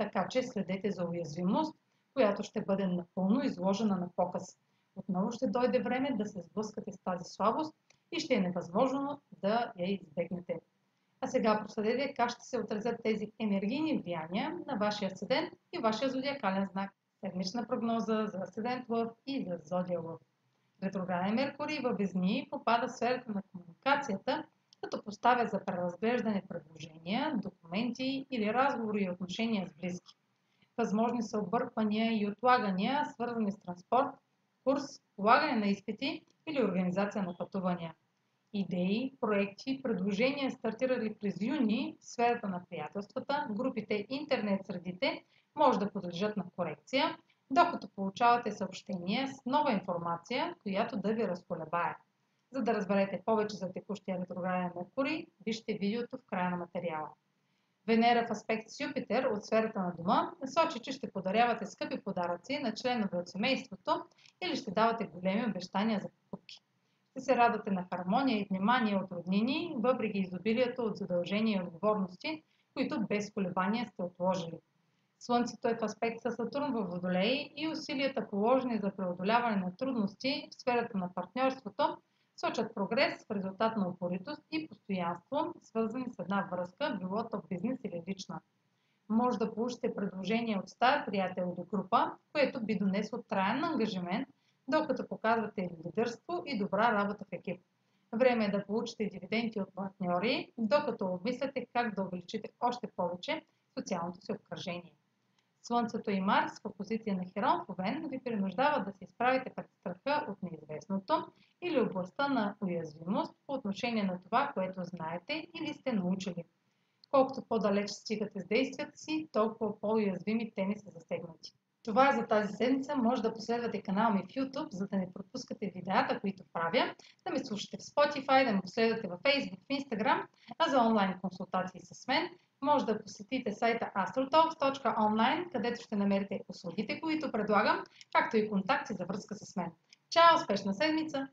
така че следете за уязвимост, която ще бъде напълно изложена на показ. Отново ще дойде време да се сблъскате с тази слабост и ще е невъзможно да я избегнете. А сега проследете как ще се отразят тези енергийни влияния на вашия седент и вашия зодиакален знак. Седмична прогноза за седент Лъв и за зодия Лъв. Ретрограден Меркурий във Везни попада в сферата на комуникацията – като поставя за преразглеждане предложения, документи или разговори и отношения с близки. Възможни са обърквания и отлагания, свързани с транспорт, курс, полагане на изпити или организация на пътувания. Идеи, проекти, предложения стартирали през юни в сферата на приятелствата, групите интернет средите може да подлежат на корекция, докато получавате съобщения с нова информация, която да ви разколебае. За да разберете повече за текущия ретрограден Меркурий, вижте видеото в края на материала. Венера в аспект с Юпитер от сферата на дома сочи, че ще подарявате скъпи подаръци на членове от семейството или ще давате големи обещания за покупки. Ще се радвате на хармония и внимание от роднини, въпреки изобилието от задължения и отговорности, които без колебания сте отложили. Слънцето е в аспект с Сатурн във Водолей и усилията положени за преодоляване на трудности в сферата на партньорството сочат прогрес в резултат на упоритост и постоянство, свързани с една връзка, било то бизнес или лична. Може да получите предложение от стар приятел до група, което би донесло траен ангажимент, докато показвате лидерство и добра работа в екип. Време е да получите дивиденти от партньори, докато обмисляте как да увеличите още повече социалното си обкръжение. Слънцето и Марс в позиция на Херон в Овен ви принуждават да се изправите пред страха от неизвестното или областта на уязвимост по отношение на това, което знаете или сте научили. Колкото по-далеч стигате с действията си, толкова по-уязвими теми са засегнати. Това е за тази седмица. Може да последвате канала ми в YouTube, за да не пропускате видеята, които правя, да ме слушате в Spotify, да ме последвате в Facebook, в Instagram, а за онлайн консултации с мен може да посетите сайта astrotalks.online, където ще намерите услугите, които предлагам, както и контакти за връзка с мен. Чао! Успешна седмица!